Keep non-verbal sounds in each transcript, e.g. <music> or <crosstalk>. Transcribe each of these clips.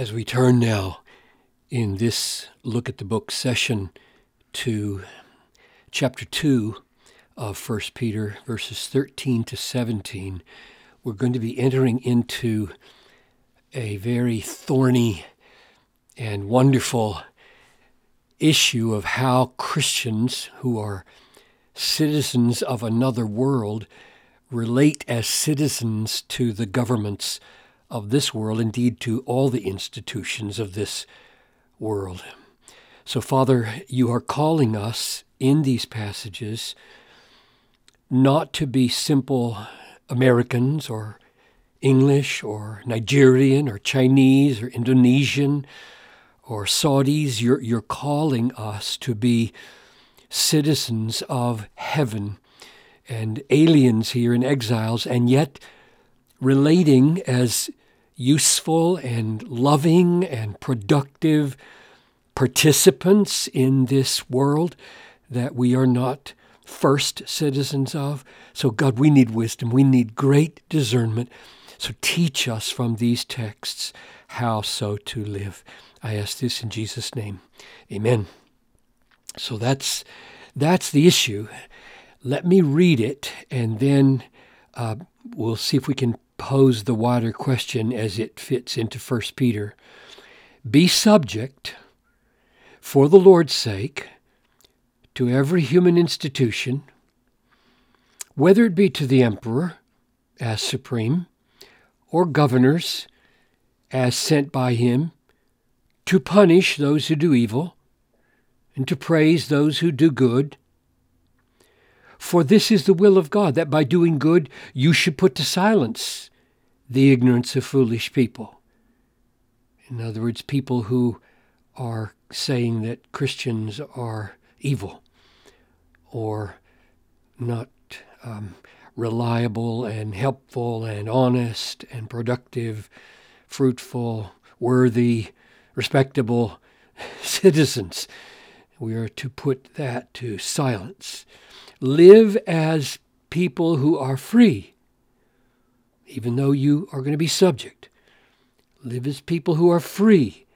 As we turn now in this look at the book session to chapter 2 of 1 Peter, verses 13 to 17, we're going to be entering into a very thorny and wonderful issue of how Christians who are citizens of another world relate as citizens to the governments of this world, indeed to all the institutions of this world. So, Father, you are calling us in these passages not to be simple Americans or English or Nigerian or Chinese or Indonesian or Saudis. You're, you're calling us to be citizens of heaven and aliens here and exiles, and yet relating as useful and loving and productive participants in this world that we are not first citizens of. So, God, we need wisdom. We need great discernment. So, teach us from these texts how so to live. I ask this in Jesus' name. Amen. So, that's, that's the issue. Let me read it, and then uh, we'll see if we can pose the wider question as it fits into 1 Peter. Be subject, for the Lord's sake, to every human institution, whether it be to the emperor as supreme, or governors as sent by him, to punish those who do evil, and to praise those who do good for this is the will of God, that by doing good you should put to silence the ignorance of foolish people. In other words, people who are saying that Christians are evil or not um, reliable and helpful and honest and productive, fruitful, worthy, respectable <laughs> citizens. We are to put that to silence live as people who are free, even though you are going to be subject. Live as people who are free,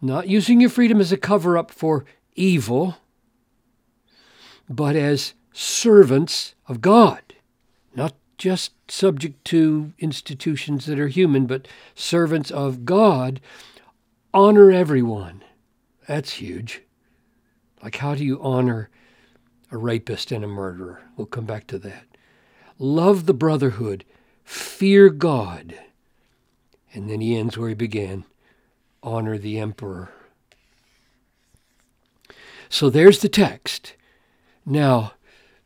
not using your freedom as a cover up for evil, but as servants of God, not just subject to institutions that are human, but servants of God. Honor everyone. That's huge. Like, how do you honor a rapist and a murderer. We'll come back to that. Love the brotherhood, fear God. And then he ends where he began honor the emperor. So there's the text. Now,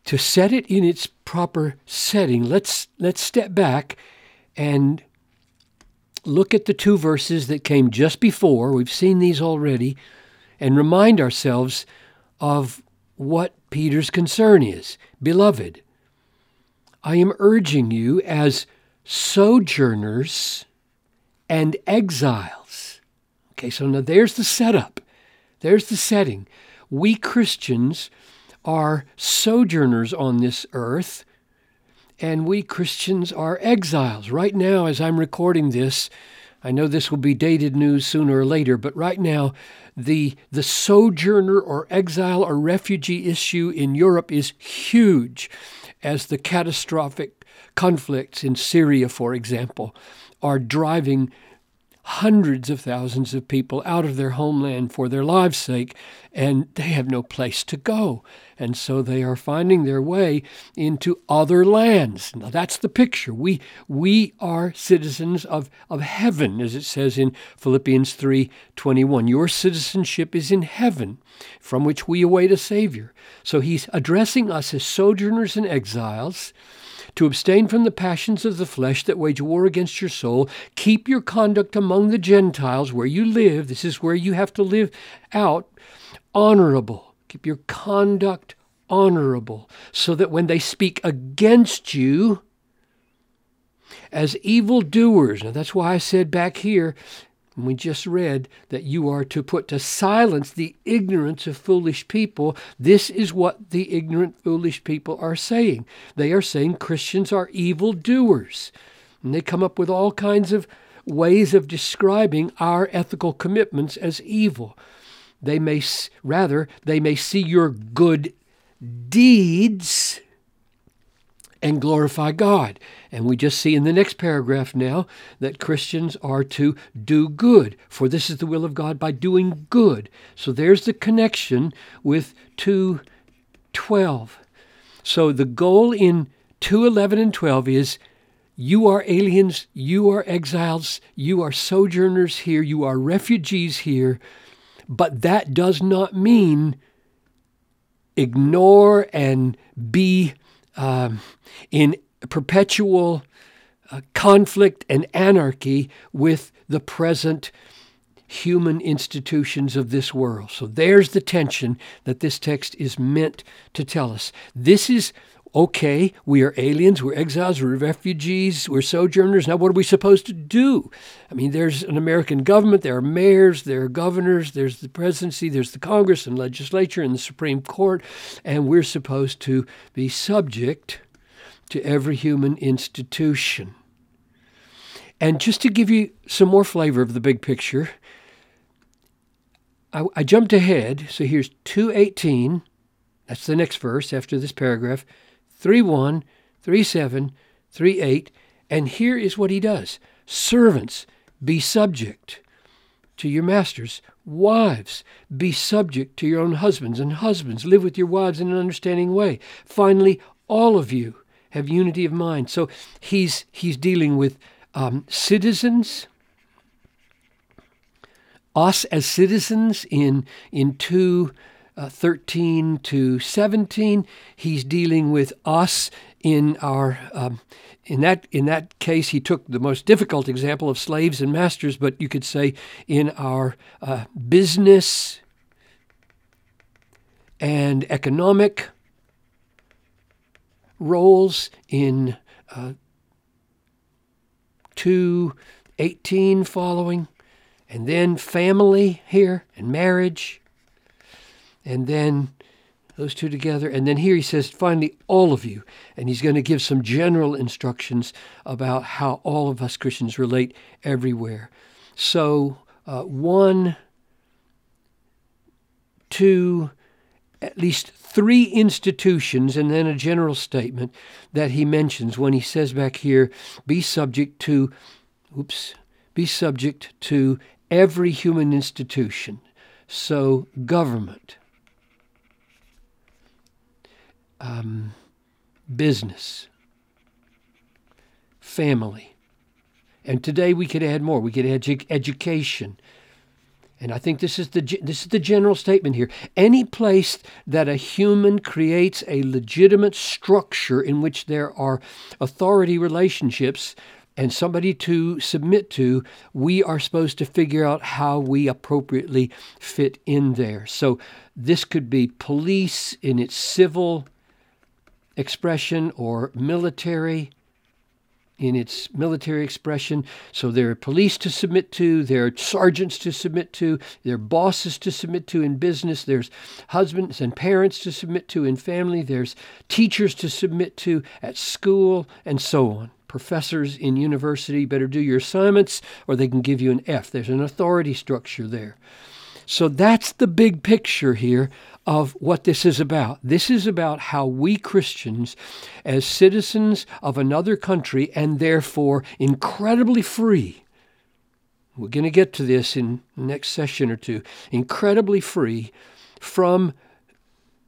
to set it in its proper setting, let's let's step back and look at the two verses that came just before. We've seen these already and remind ourselves of what Peter's concern is. Beloved, I am urging you as sojourners and exiles. Okay, so now there's the setup. There's the setting. We Christians are sojourners on this earth, and we Christians are exiles. Right now, as I'm recording this, I know this will be dated news sooner or later, but right now, the, the sojourner or exile or refugee issue in Europe is huge, as the catastrophic conflicts in Syria, for example, are driving hundreds of thousands of people out of their homeland for their lives' sake, and they have no place to go. And so they are finding their way into other lands. Now that's the picture. We, we are citizens of, of heaven, as it says in Philippians 3:21. Your citizenship is in heaven, from which we await a Savior. So he's addressing us as sojourners and exiles to abstain from the passions of the flesh that wage war against your soul. Keep your conduct among the Gentiles where you live. This is where you have to live out honorable. Keep your conduct honorable, so that when they speak against you as evildoers, now that's why I said back here we just read that you are to put to silence the ignorance of foolish people. This is what the ignorant, foolish people are saying. They are saying Christians are evil doers. And they come up with all kinds of ways of describing our ethical commitments as evil. They may rather they may see your good deeds and glorify God. And we just see in the next paragraph now that Christians are to do good, for this is the will of God by doing good. So there's the connection with 212. So the goal in 211 and 12 is you are aliens, you are exiles, you are sojourners here, you are refugees here, but that does not mean ignore and be um, in perpetual uh, conflict and anarchy with the present human institutions of this world. So there's the tension that this text is meant to tell us. This is okay, we are aliens, we're exiles, we're refugees, we're sojourners. Now, what are we supposed to do? I mean, there's an American government, there are mayors, there are governors, there's the presidency, there's the Congress and legislature and the Supreme Court, and we're supposed to be subject to every human institution. And just to give you some more flavor of the big picture, I, I jumped ahead. So here's 218. That's the next verse after this paragraph. 3 1, 3 7, 3 8. And here is what he does Servants, be subject to your masters. Wives, be subject to your own husbands. And husbands, live with your wives in an understanding way. Finally, all of you have unity of mind. So he's, he's dealing with um, citizens, us as citizens in, in 2 uh, 13 to 17. He's dealing with us in our um, in that in that case he took the most difficult example of slaves and masters, but you could say in our uh, business and economic roles in uh, 218 following, and then family here and marriage and then those two together. And then here he says, finally, all of you. And he's going to give some general instructions about how all of us Christians relate everywhere. So, uh, one, two, at least three institutions, and then a general statement that he mentions when he says back here, be subject to, oops, be subject to every human institution. So, government um, business, family. And today we could add more. We could add edu- education. And I think this is the this is the general statement here. Any place that a human creates a legitimate structure in which there are authority relationships and somebody to submit to, we are supposed to figure out how we appropriately fit in there. So this could be police in its civil expression or military in its military expression. So there are police to submit to, there are sergeants to submit to, there are bosses to submit to in business, there's husbands and parents to submit to in family, there's teachers to submit to at school, and so on. Professors in university better do your assignments or they can give you an F. There's an authority structure there. So that's the big picture here of what this is about. This is about how we Christians, as citizens of another country and therefore incredibly free, we're going to get to this in next session or two, incredibly free from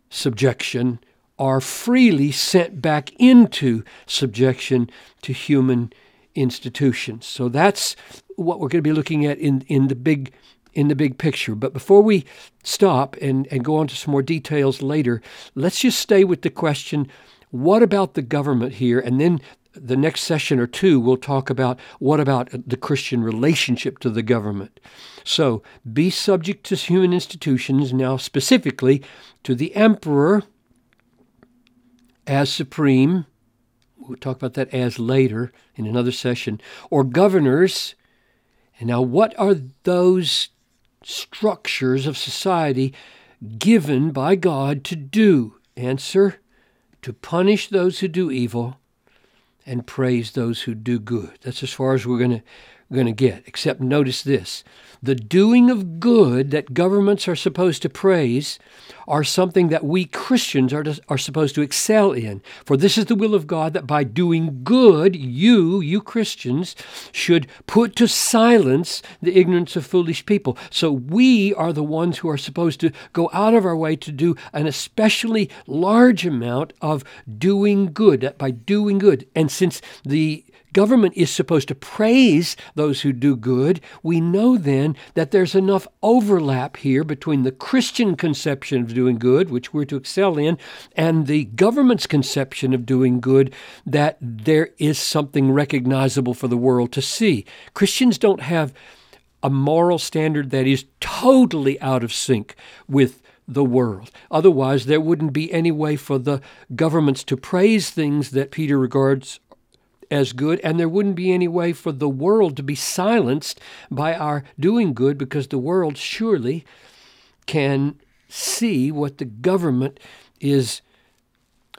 subjection, are freely sent back into subjection to human institutions. So that's what we're going to be looking at in, in the big in the big picture. But before we stop and, and go on to some more details later, let's just stay with the question what about the government here? And then the next session or two, we'll talk about what about the Christian relationship to the government. So be subject to human institutions, now specifically to the emperor as supreme. We'll talk about that as later in another session, or governors. And now, what are those structures of society given by God to do. Answer to punish those who do evil and praise those who do good. That's as far as we're going to get. Except notice this the doing of good that governments are supposed to praise are something that we Christians are, to, are supposed to excel in. For this is the will of God that by doing good, you, you Christians, should put to silence the ignorance of foolish people. So we are the ones who are supposed to go out of our way to do an especially large amount of doing good, by doing good. And since the government is supposed to praise those who do good, we know then that there's enough overlap here between the Christian conception of doing good, which we're to excel in, and the government's conception of doing good that there is something recognizable for the world to see. Christians don't have a moral standard that is totally out of sync with the world. Otherwise, there wouldn't be any way for the governments to praise things that Peter regards as good, and there wouldn't be any way for the world to be silenced by our doing good because the world surely can see what the government is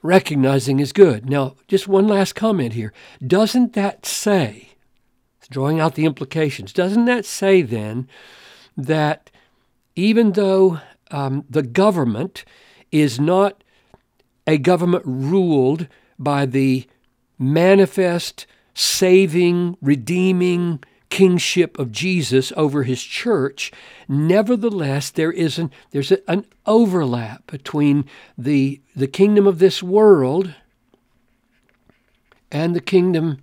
recognizing as good. Now, just one last comment here. Doesn't that say, drawing out the implications, doesn't that say then that even though um, the government is not a government ruled by the manifest, saving, redeeming kingship of Jesus over his church, nevertheless there is an there's a, an overlap between the the kingdom of this world and the kingdom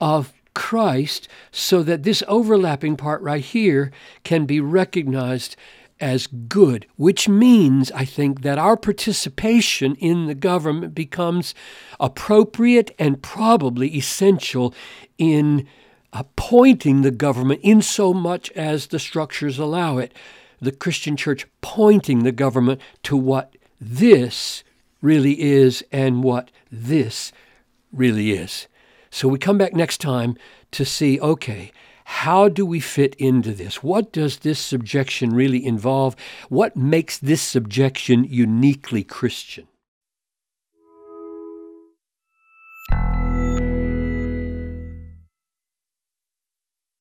of Christ so that this overlapping part right here can be recognized as good, which means, I think, that our participation in the government becomes appropriate and probably essential in appointing the government in so much as the structures allow it. The Christian church pointing the government to what this really is and what this really is. So we come back next time to see okay, how do we fit into this? What does this subjection really involve? What makes this subjection uniquely Christian?